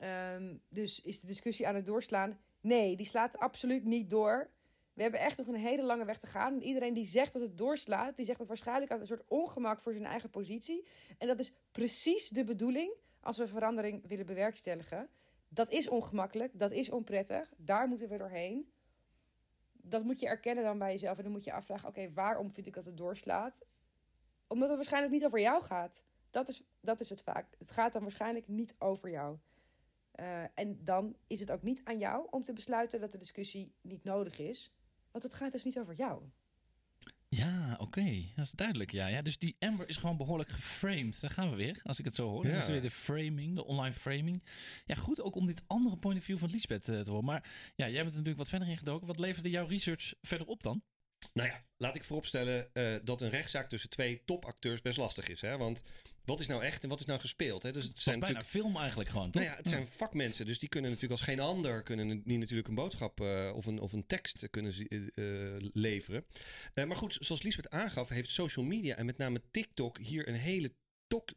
Ehm, dus is de discussie aan het doorslaan? Nee, die slaat absoluut niet door. We hebben echt nog een hele lange weg te gaan. En iedereen die zegt dat het doorslaat, die zegt dat waarschijnlijk uit een soort ongemak voor zijn eigen positie. En dat is precies de bedoeling als we verandering willen bewerkstelligen. Dat is ongemakkelijk, dat is onprettig, daar moeten we doorheen. Dat moet je erkennen dan bij jezelf en dan moet je afvragen: oké, waarom vind ik dat het doorslaat? Omdat het waarschijnlijk niet over jou gaat. Dat is, dat is het vaak. Het gaat dan waarschijnlijk niet over jou. Uh, en dan is het ook niet aan jou om te besluiten dat de discussie niet nodig is. Want het gaat dus niet over jou. Ja, oké. Okay. Dat is duidelijk. Ja. ja, dus die Amber is gewoon behoorlijk geframed. Daar gaan we weer, als ik het zo hoor. Ja. Dat is weer de framing, de online framing. Ja, goed ook om dit andere point of view van Lisbeth uh, te horen. Maar ja, jij bent er natuurlijk wat verder in gedoken. Wat leverde jouw research verder op dan? Nou ja, laat ik vooropstellen uh, dat een rechtszaak tussen twee topacteurs best lastig is. Hè? Want wat is nou echt en wat is nou gespeeld? Hè? Dus het zijn bijna film eigenlijk gewoon. Nou ja, het zijn vakmensen, dus die kunnen natuurlijk als geen ander kunnen die natuurlijk een boodschap uh, of, een, of een tekst kunnen uh, leveren. Maar goed, zoals Lisbeth aangaf, heeft social media en met name TikTok hier een hele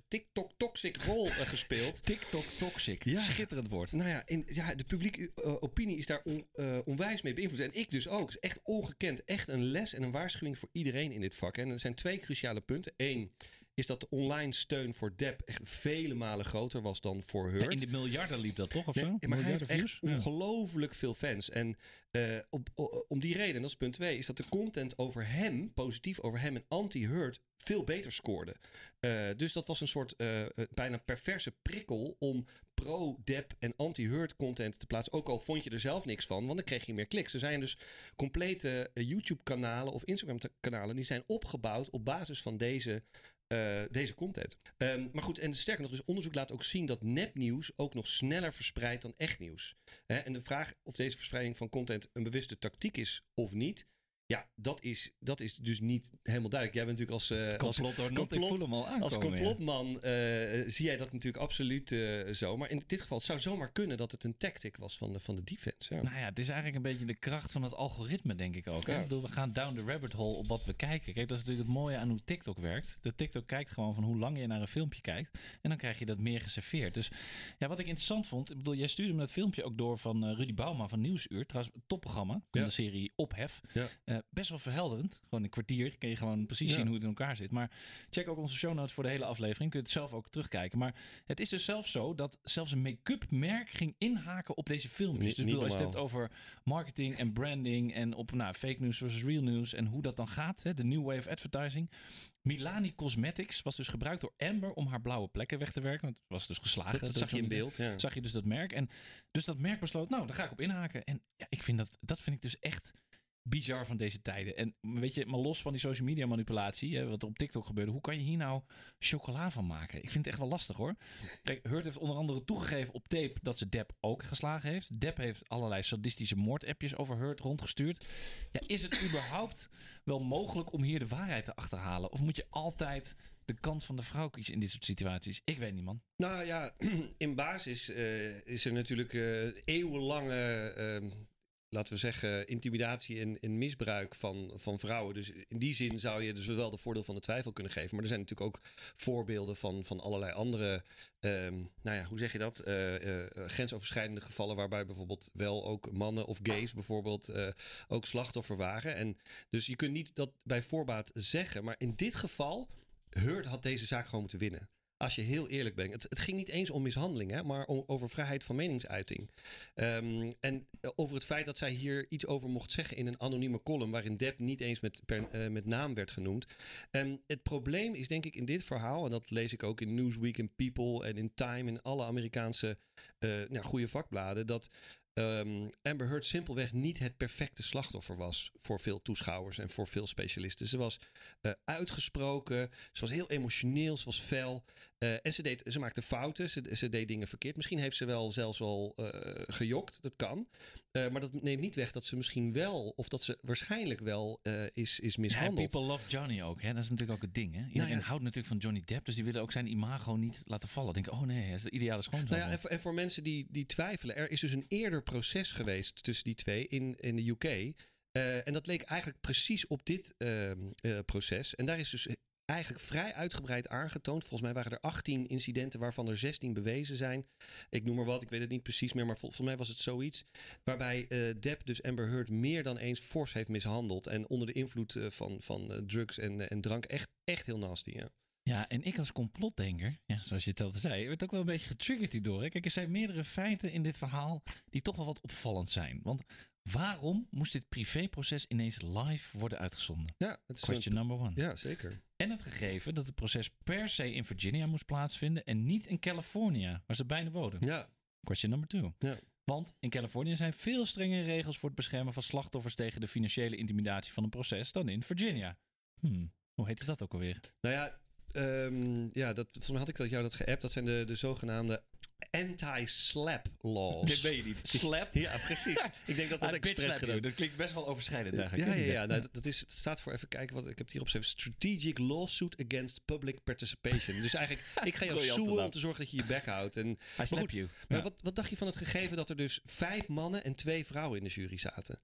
TikTok toxic rol uh, gespeeld. TikTok toxic, ja. schitterend woord. Nou ja, in, ja de publieke uh, opinie is daar on, uh, onwijs mee beïnvloed. En ik dus ook. Het is echt ongekend. Echt een les en een waarschuwing voor iedereen in dit vak. En er zijn twee cruciale punten. Eén is dat de online steun voor Depp echt vele malen groter was dan voor Hurt. Ja, in de miljarden liep dat toch of nee, zo? Maar hij heeft echt ongelooflijk veel fans. En uh, op, om die reden, en dat is punt twee, is dat de content over hem, positief over hem en anti-Hurt, veel beter scoorde. Uh, dus dat was een soort uh, bijna perverse prikkel om pro-Depp en anti-Hurt content te plaatsen. Ook al vond je er zelf niks van, want dan kreeg je meer kliks. Er zijn dus complete YouTube-kanalen of Instagram-kanalen die zijn opgebouwd op basis van deze uh, deze content. Um, maar goed, en sterker nog, dus onderzoek laat ook zien dat nepnieuws ook nog sneller verspreidt dan echt nieuws. En de vraag of deze verspreiding van content een bewuste tactiek is of niet. Ja, dat is, dat is dus niet helemaal duidelijk. Jij bent natuurlijk als, uh, complot, als, complot, ik voel hem al aankomen, als complotman ja. uh, zie jij dat natuurlijk absoluut uh, zo. Maar in dit geval, het zou zomaar kunnen dat het een tactic was van de, van de defense. Ja. Nou ja, het is eigenlijk een beetje de kracht van het algoritme, denk ik ook. Hè? Ja. Ik bedoel, we gaan down the rabbit hole op wat we kijken. Kijk, dat is natuurlijk het mooie aan hoe TikTok werkt. De TikTok kijkt gewoon van hoe lang je naar een filmpje kijkt. En dan krijg je dat meer geserveerd. Dus ja, wat ik interessant vond. Ik bedoel, jij stuurde me dat filmpje ook door van Rudy Bouwman van Nieuwsuur. Trouwens, topprogramma van de serie Ophef. Best wel verhelderend. Gewoon een kwartier kun je gewoon precies ja. zien hoe het in elkaar zit. Maar check ook onze show notes voor de hele aflevering. Kun je het zelf ook terugkijken. Maar het is dus zelfs zo dat zelfs een make-up merk ging inhaken op deze filmpjes. Niet, dus als je het hebt over marketing en branding en op nou, fake news versus real news en hoe dat dan gaat. Hè, de new way of advertising. Milani Cosmetics was dus gebruikt door Amber om haar blauwe plekken weg te werken. Want het was dus geslagen. Dat, dat zag je in beeld. Ja. Zag je dus dat merk. En dus dat merk besloot, nou, daar ga ik op inhaken. En ja, ik vind dat, dat vind ik dus echt bizar van deze tijden. En weet je, maar los van die social media manipulatie, hè, wat er op TikTok gebeurde, hoe kan je hier nou chocola van maken? Ik vind het echt wel lastig hoor. Kijk, Hurt heeft onder andere toegegeven op tape dat ze Depp ook geslagen heeft. Depp heeft allerlei sadistische moordappjes over Hurt rondgestuurd. Ja, is het überhaupt wel mogelijk om hier de waarheid te achterhalen? Of moet je altijd de kant van de vrouw kiezen in dit soort situaties? Ik weet niet, man. Nou ja, in basis eh, is er natuurlijk eh, eeuwenlange, eh, laten we zeggen, intimidatie en, misbruik van, van vrouwen. Dus in die zin zou je dus wel de voordeel van de twijfel kunnen geven. Maar er zijn natuurlijk ook voorbeelden van, van allerlei andere, ehm, nou ja, hoe zeg je dat? Eh, eh, grensoverschrijdende gevallen waarbij bijvoorbeeld wel ook mannen of gays bijvoorbeeld eh, ook slachtoffer waren. En dus je kunt niet dat bij voorbaat zeggen. Maar in dit geval, Hurt had deze zaak gewoon moeten winnen. Als je heel eerlijk bent. Het, het ging niet eens om mishandeling, hè, maar om, over vrijheid van meningsuiting. Ehm, en over het feit dat zij hier iets over mocht zeggen in een anonieme column. waarin Depp niet eens met, per, eh, met naam werd genoemd. En het probleem is denk ik in dit verhaal. en dat lees ik ook in Newsweek, in People en in Time. in alle Amerikaanse eh, nou, goede vakbladen. dat ehm, Amber Heard simpelweg niet het perfecte slachtoffer was voor veel toeschouwers en voor veel specialisten. Ze was eh, uitgesproken, ze was heel emotioneel, ze was fel. Eh, en ze, deed, ze maakte fouten, ze, ze deed dingen verkeerd. Misschien heeft ze wel zelfs wel eh, gejokt, dat kan. Eh, maar dat neemt niet weg dat ze misschien wel, of dat ze waarschijnlijk wel is, is Ja, mishandeld. people love Johnny ook, hè? Dat is natuurlijk ook het ding, hè? Iedereen Nou ja. houdt natuurlijk van Johnny Depp, dus die willen ook zijn imago niet laten vallen. Denken, oh nee, hij is de ideale schoonzoon. Nou ja, en voor, en voor mensen die, die twijfelen, er is dus een eerder proces geweest tussen die twee in, in de UK. En dat leek eigenlijk precies op dit ehm, eh, proces. En daar is dus eigenlijk vrij uitgebreid aangetoond. Volgens mij waren er 18 incidenten waarvan er 16 bewezen zijn. Ik noem maar wat, ik weet het niet precies meer, maar vol- volgens mij was het zoiets. Waarbij eh Depp dus Amber Heard meer dan eens fors heeft mishandeld. En onder de invloed eh, van, van eh, drugs en, en drank echt, echt heel nasty. Ja. Ja, en ik als complotdenker, ja, zoals je het altijd zei, werd ook wel een beetje getriggerd hierdoor. Kijk, er zijn meerdere feiten in dit verhaal die toch wel wat opvallend zijn. Want waarom moest dit privéproces ineens live worden uitgezonden? Ja, is Question een- number one. ja, zeker. En het gegeven dat het proces per se in Virginia moest plaatsvinden en niet in California, waar ze bijna wonen. Ja, Question number two. ja. Want in Californië zijn veel strengere regels voor het beschermen van slachtoffers tegen de financiële intimidatie van een proces dan in Virginia. Hmm, hoe heette dat ook alweer? Nou ja, ehm, ja dat, volgens mij had ik dat jou dat geappt. Dat zijn de, de zogenaamde anti-slap laws. Dit ben je niet. Slap? Ja, precies. Ik denk dat dat expres gedaan. Dat klinkt best wel overschrijdend eigenlijk. Ja, ja, ja. Nou, dat, is, het staat voor, even kijken, wat ik heb het hier opgeschreven. Strategic Lawsuit Against Public Participation. Dus eigenlijk, ik ga jou naam. om te zorgen dat je je bek houdt. En, I slap goed, you. maar Ja. wat, wat dacht je van het gegeven dat er dus vijf mannen en twee vrouwen in de jury zaten?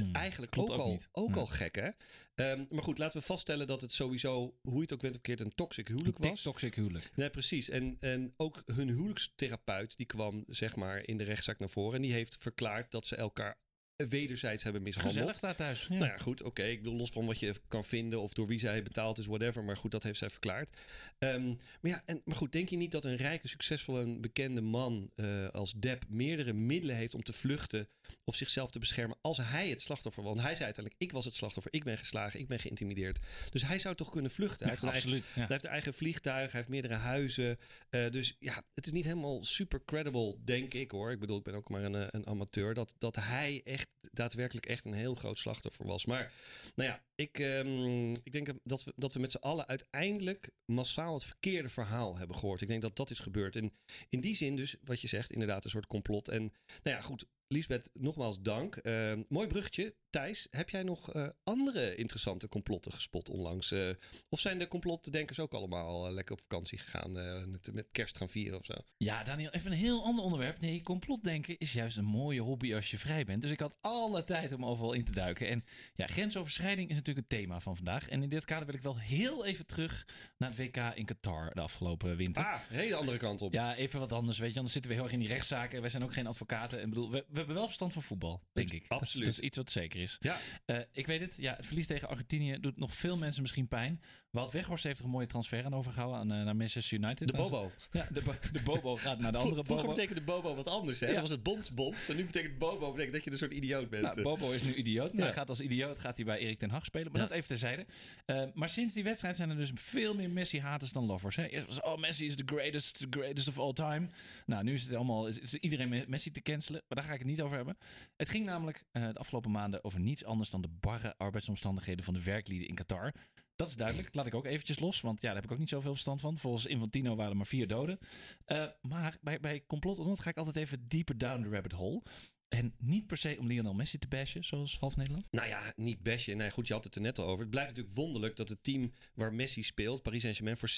Hmm, Eigenlijk klopt ook, al, niet. ook al gek, hè? Ehm, maar goed, laten we vaststellen dat het sowieso, hoe je het ook bent of verkeerd, een toxic huwelijk was. toxic huwelijk. Nee, precies. En, en ook hun huwelijkstherapeut, die kwam zeg maar in de rechtszaak naar voren. En die heeft verklaard dat ze elkaar wederzijds hebben mishandeld. Gezellig daar thuis. Ja. Nou ja, goed, oké. Ik bedoel, los van wat je kan vinden of door wie zij betaald is, whatever. Maar goed, dat heeft zij verklaard. Ehm, maar ja, en, maar goed, denk je niet dat een rijke, succesvolle, en bekende man eh, als Depp meerdere middelen heeft om te vluchten of zichzelf te beschermen als hij het slachtoffer was? Want hij zei uiteindelijk, ik was het slachtoffer, ik ben geslagen, ik ben geïntimideerd. Dus hij zou toch kunnen vluchten? Hij Ja, heeft eigen- absoluut. Ja. hij heeft een eigen vliegtuig, hij heeft meerdere huizen. Eh, dus ja, het is niet helemaal super credible, denk ik hoor. Ik bedoel, ik ben ook maar een, eh, een amateur. Dat, dat hij echt daadwerkelijk echt een heel groot slachtoffer was. Maar nou ja, ik, ehm, ik denk dat we, dat we met z'n allen uiteindelijk massaal het verkeerde verhaal hebben gehoord. Ik denk dat dat is gebeurd. En in die zin dus, wat je zegt, inderdaad een soort complot. En nou ja, goed. Lisbeth, nogmaals dank. Ehm, mooi bruggetje. Thijs, heb jij nog eh, andere interessante complotten gespot onlangs? Eh, of zijn de complotdenkers ook allemaal eh, lekker op vakantie gegaan? met, met kerst gaan vieren of zo? Ja, Daniel, even een heel ander onderwerp. Nee, complotdenken is juist een mooie hobby als je vrij bent. Dus ik had alle tijd om overal in te duiken. En ja, grensoverschrijding is natuurlijk het thema van vandaag. En in dit kader wil ik wel heel even terug naar het WK in Qatar de afgelopen winter. Ah, hele andere kant op. Ja, even wat anders, weet je. Anders zitten we heel erg in die rechtszaken. Wij zijn ook geen advocaten. En bedoel, we, we hebben wel verstand van voetbal, denk ik. Dat is- absoluut. Dat is iets wat zeker is. Ja. Eh, ik weet het. Ja, het verlies tegen Argentinië doet nog veel mensen misschien pijn. Wout Weghorst heeft er een mooie transfer aan overgehouden aan, eh, naar Manchester United. De Bobo. Ja, de, bo- de Bobo gaat naar de andere Vroeger Bobo. betekende Bobo wat anders, hè? Ja. Dat was het bondsbond. En nu betekent Bobo betekent dat je een soort idioot bent. Nou, Bobo is nu idioot. Nou, Ja. hij gaat als idioot gaat hij bij Erik ten Hag spelen. Maar Ja. dat even terzijde. Eh, maar sinds die wedstrijd zijn er dus veel meer Messi-haters dan lovers. Hè? Eerst was oh, Messi is the greatest, the greatest of all time. Nou, nu is het allemaal is, iedereen Me- Messi te cancelen. Maar daar ga ik het niet over hebben. Het ging namelijk eh, de afgelopen maanden over niets anders dan de barre arbeidsomstandigheden van de werklieden in Qatar. Dat is duidelijk. Laat ik ook eventjes los, want ja, daar heb ik ook niet zoveel verstand van. Volgens Infantino waren er maar vier doden. Eh, maar bij, bij Complot ga ik altijd even dieper down the rabbit hole. En niet per se om Lionel Messi te bashen, zoals half Nederland. Nou ja, niet bestje. Nee, goed, je had het er net al over. Het blijft natuurlijk wonderlijk dat het team waar Messi speelt, Paris Saint-Germain, voor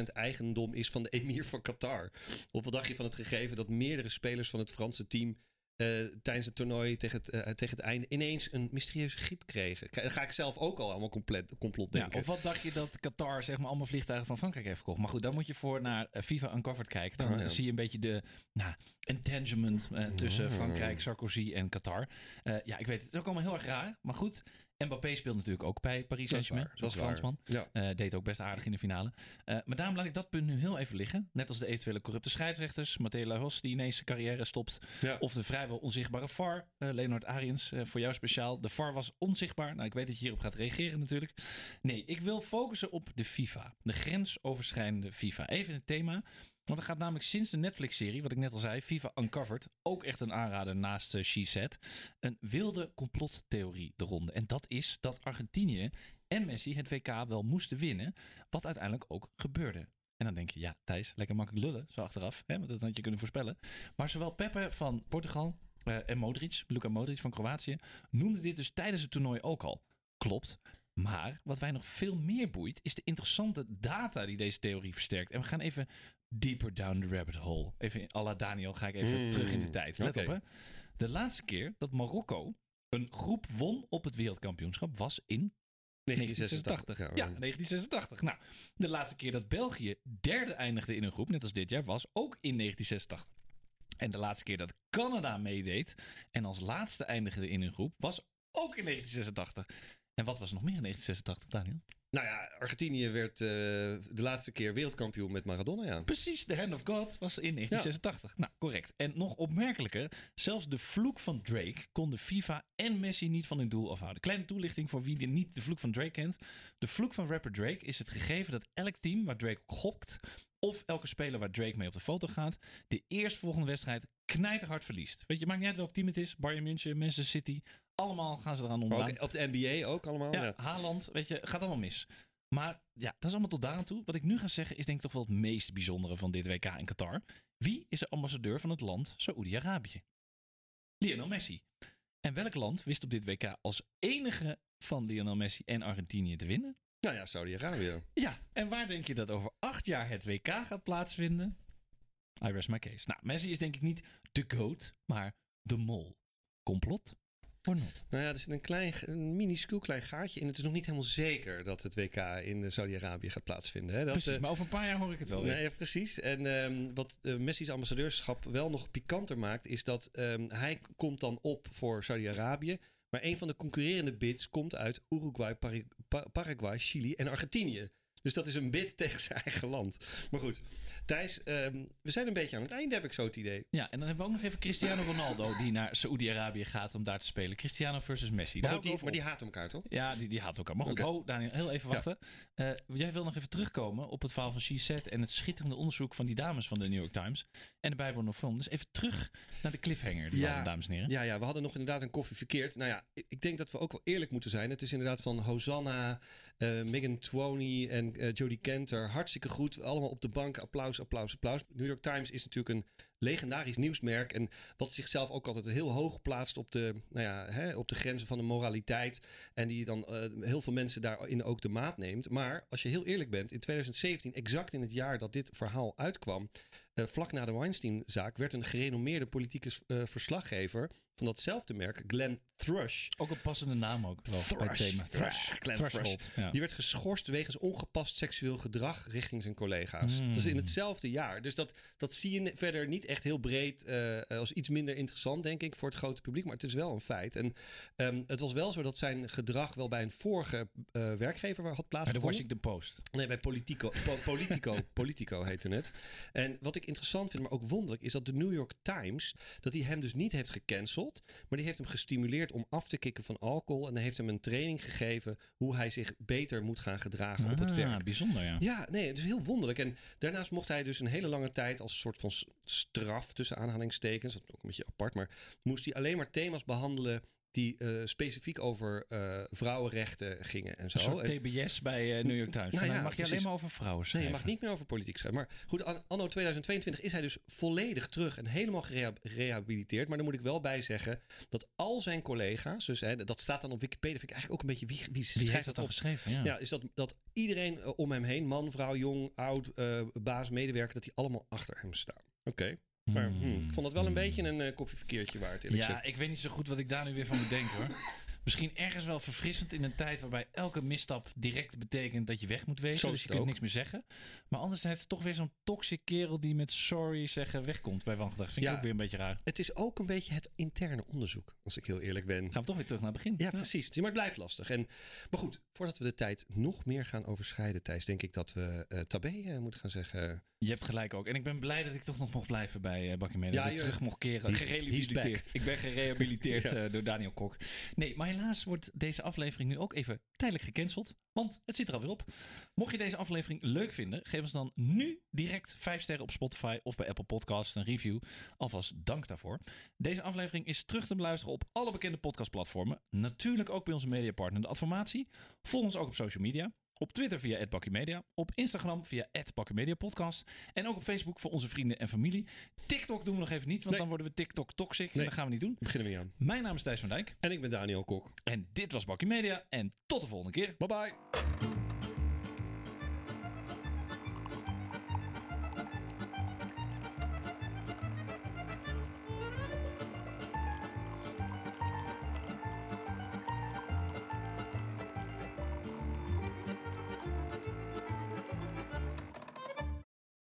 70% eigendom is van de emir van Qatar. Of wat dacht je van het gegeven dat meerdere spelers van het Franse team eh, tijdens het toernooi tegen het, eh, tegen het einde ineens een mysterieuze griep kregen? Ga ik zelf ook al allemaal compleet, complot Ja, denken. of wat dacht je dat Qatar zeg maar allemaal vliegtuigen van Frankrijk heeft verkocht? Maar goed, dan moet je voor naar eh, FIFA Uncovered kijken. Dan ja. zie je een beetje de nou, entanglement tussen Frankrijk, Sarkozy en Qatar. Ja, ik weet het. Het is ook allemaal heel erg raar. Maar goed, Mbappé speelt natuurlijk ook bij Paris Saint-Germain. Zoals dat is waar. Fransman. Ja. Eh, deed ook best aardig in de finale. Eh, maar daarom laat ik dat punt nu heel even liggen. Net als de eventuele corrupte scheidsrechters. Matteo Lajos die ineens zijn carrière stopt. Ja. Of de vrijwel onzichtbare VAR. eh Leonard Ariens, voor jou speciaal. De VAR was onzichtbaar. Nou, ik weet dat je hierop gaat reageren natuurlijk. Nee, ik wil focussen op de FIFA. De grensoverschrijdende FIFA. Even het thema. Want er gaat namelijk sinds de Netflix-serie, wat ik net al zei, FIFA Uncovered, ook echt een aanrader naast eh, She een wilde complottheorie de ronde. En dat is dat Argentinië en Messi het WK wel moesten winnen, wat uiteindelijk ook gebeurde. En dan denk je, ja, Thijs, lekker makkelijk lullen, zo achteraf, hè, want dat had je kunnen voorspellen. Maar zowel Pepe van Portugal eh, en Modric, Luka Modric van Kroatië, noemden dit dus tijdens het toernooi ook al. Klopt. Maar wat wij nog veel meer boeit, is de interessante data die deze theorie versterkt. En we gaan even deeper down the rabbit hole. Even à la Daniel ga ik even Mm, terug in de tijd. Let op hè. De laatste keer dat Marokko een groep won op het wereldkampioenschap was in 1986. Ja, Ja, 1986. Nou, de laatste keer dat België derde eindigde in een groep, net als dit jaar, was ook in 1986. En de laatste keer dat Canada meedeed en als laatste eindigde in een groep, was ook in 1986. En wat was nog meer in 1986, Daniel? Nou ja, Argentinië werd eh, de laatste keer wereldkampioen met Maradona, ja. Precies, de Hand of God was in 1986. Nou, correct. En nog opmerkelijker, zelfs de vloek van Drake konden FIFA en Messi niet van hun doel afhouden. Kleine toelichting voor wie niet de vloek van Drake kent. De vloek van rapper Drake is het gegeven dat elk team waar Drake op gokt, of elke speler waar Drake mee op de foto gaat, de eerstvolgende wedstrijd knijterhard verliest. Weet je, maakt niet uit welk team het is. Bayern München, Manchester City, allemaal gaan ze eraan onderaan. ook op de NBA ook allemaal. Ja, Ja. Haaland, weet je, gaat allemaal mis. Maar ja, dat is allemaal tot daar aan toe. Wat ik nu ga zeggen is denk ik toch wel het meest bijzondere van dit WK in Qatar. Wie is de ambassadeur van het land Saoedi-Arabië? Lionel Messi. En welk land wist op dit WK als enige van Lionel Messi en Argentinië te winnen? Nou ja, Saudi-Arabië. Ja, en waar denk je dat over acht jaar het WK gaat plaatsvinden? I rest my case. Nou, Messi is denk ik niet de GOAT, maar de mol. Complot or not? Nou ja, er zit een klein, een minuscuul klein gaatje in. Het is nog niet helemaal zeker dat het WK in Saudi-Arabië gaat plaatsvinden. Hè? Dat, Precies, eh, maar over een paar jaar hoor ik het wel weer. Nee, ja, precies. En ehm, wat eh, Messi's ambassadeurschap wel nog pikanter maakt, is dat ehm, hij komt dan op voor Saudi-Arabië. Maar een van de concurrerende bids komt uit Uruguay, Paraguay, Chili en Argentinië. Dus dat is een bid tegen zijn eigen land. Maar goed, Thijs, ehm, we zijn een beetje aan het einde, heb ik zo het idee. Ja, en dan hebben we ook nog even Cristiano Ronaldo die naar Saoedi-Arabië gaat om daar te spelen. Cristiano versus Messi. Maar, die, maar die haten elkaar, toch? Ja, die, die haat elkaar. Maar goed, Oké. oh Daniel, heel even wachten. Eh, jij wil nog even terugkomen op het verhaal van She Said en het schitterende onderzoek van die dames van de New York Times en de Bijbel of Film. Dus even terug naar de cliffhanger, die Ja. hadden, dames en heren. Ja, ja, we hadden nog inderdaad een koffie verkeerd. Nou ja, ik denk dat we ook wel eerlijk moeten zijn. Het is inderdaad van Hosanna, eh, Megan Twoney en eh, Jodie Kenter. Hartstikke goed. Allemaal op de bank. Applaus, applaus, applaus. New York Times is natuurlijk een legendarisch nieuwsmerk. En wat zichzelf ook altijd heel hoog plaatst op de, nou ja, hè, op de grenzen van de moraliteit. En die dan eh, heel veel mensen daarin ook de maat neemt. Maar als je heel eerlijk bent, in 2017, exact in het jaar dat dit verhaal uitkwam. vlak na de Weinstein-zaak werd een gerenommeerde politieke verslaggever van datzelfde merk, Glenn Thrush. Ook een passende naam ook wel Thrush. thema. Thrush. Glenn. Thrush. Ja. Die werd geschorst wegens ongepast seksueel gedrag richting zijn collega's. Dat is in hetzelfde jaar. Dus dat, dat zie je verder niet echt heel breed eh, als iets minder interessant, denk ik, voor het grote publiek. Maar het is wel een feit. En ehm, het was wel zo dat zijn gedrag wel bij een vorige eh, werkgever had Bij de plaatsgevonden. Washington Post. Nee, bij Politico. Po- Politico, Politico heette het. En wat ik interessant vind, maar ook wonderlijk, is dat de New York Times, dat die hem dus niet heeft gecanceld, maar die heeft hem gestimuleerd om af te kicken van alcohol. En hij heeft hem een training gegeven hoe hij zich beter moet gaan gedragen op het Ah, werk. bijzonder, ja. Ja, nee, het is heel wonderlijk. En daarnaast mocht hij dus een hele lange tijd als soort van straf tussen aanhalingstekens, dat is ook een beetje apart, maar moest hij alleen maar thema's behandelen die eh, specifiek over eh, vrouwenrechten gingen en zo. Een TBS bij eh, New York Times. Nou ja, mag je precies. alleen maar over vrouwen Nee, schrijven? je mag niet meer over politiek schrijven. Maar goed, an- anno 2022 is hij dus volledig terug en helemaal gerehabiliteerd. Maar dan moet ik wel bij zeggen dat al zijn collega's, dus hè, dat staat dan op Wikipedia, vind ik eigenlijk ook een beetje wie, wie Wie schrijft heeft dat dan op? geschreven? Ja. Ja, is dat, dat iedereen om hem heen, man, vrouw, jong, oud, baas, medewerker, dat die allemaal achter hem staan. Oké, maar Hmm. ik vond het wel een beetje een eh, koffieverkeertje waard, Ja, gezegd. ik weet niet zo goed wat ik daar nu weer van moet denken hoor. Misschien ergens wel verfrissend in een tijd waarbij elke misstap direct betekent dat je weg moet wezen. Dus je kunt ook. niks meer zeggen. Maar anderzijds toch weer zo'n toxic kerel die met sorry zeggen wegkomt bij Wangedag. Vind ik ook weer een beetje raar. Het is ook een beetje het interne onderzoek, als ik heel eerlijk ben. Gaan we toch weer terug naar het begin. Ja, precies. Ja, maar het blijft lastig. En, maar goed, voordat we de tijd nog meer gaan overschrijden, Thijs, denk ik dat we eh tabé eh, moeten gaan zeggen. Je hebt gelijk ook. En ik ben blij dat ik toch nog mocht blijven bij uh, Bakkie. Ja, dat ik terug mocht keren. Gerehabiliteerd. Ik ben gerehabiliteerd Ja. eh, door Daniel Kok. Nee, maar helaas wordt deze aflevering nu ook even tijdelijk gecanceld. Want het zit er alweer op. Mocht je deze aflevering leuk vinden, geef ons dan nu direct 5 sterren op Spotify of bij Apple Podcasts een review. Alvast dank daarvoor. Deze aflevering is terug te beluisteren op alle bekende podcastplatformen. Natuurlijk ook bij onze mediapartner De Adformatie. Volg ons ook op social media. Op Twitter via @bakkimedia, op Instagram via @bakkimediapodcast en ook op Facebook voor onze vrienden en familie. TikTok doen we nog even niet, want Nee. dan worden we TikTok toxic. En dat gaan we niet doen. Beginnen we niet aan. Mijn naam is Thijs van Dijk En ik ben Daniel Kok. en dit was Bakkie Media en tot de volgende keer. Bye bye.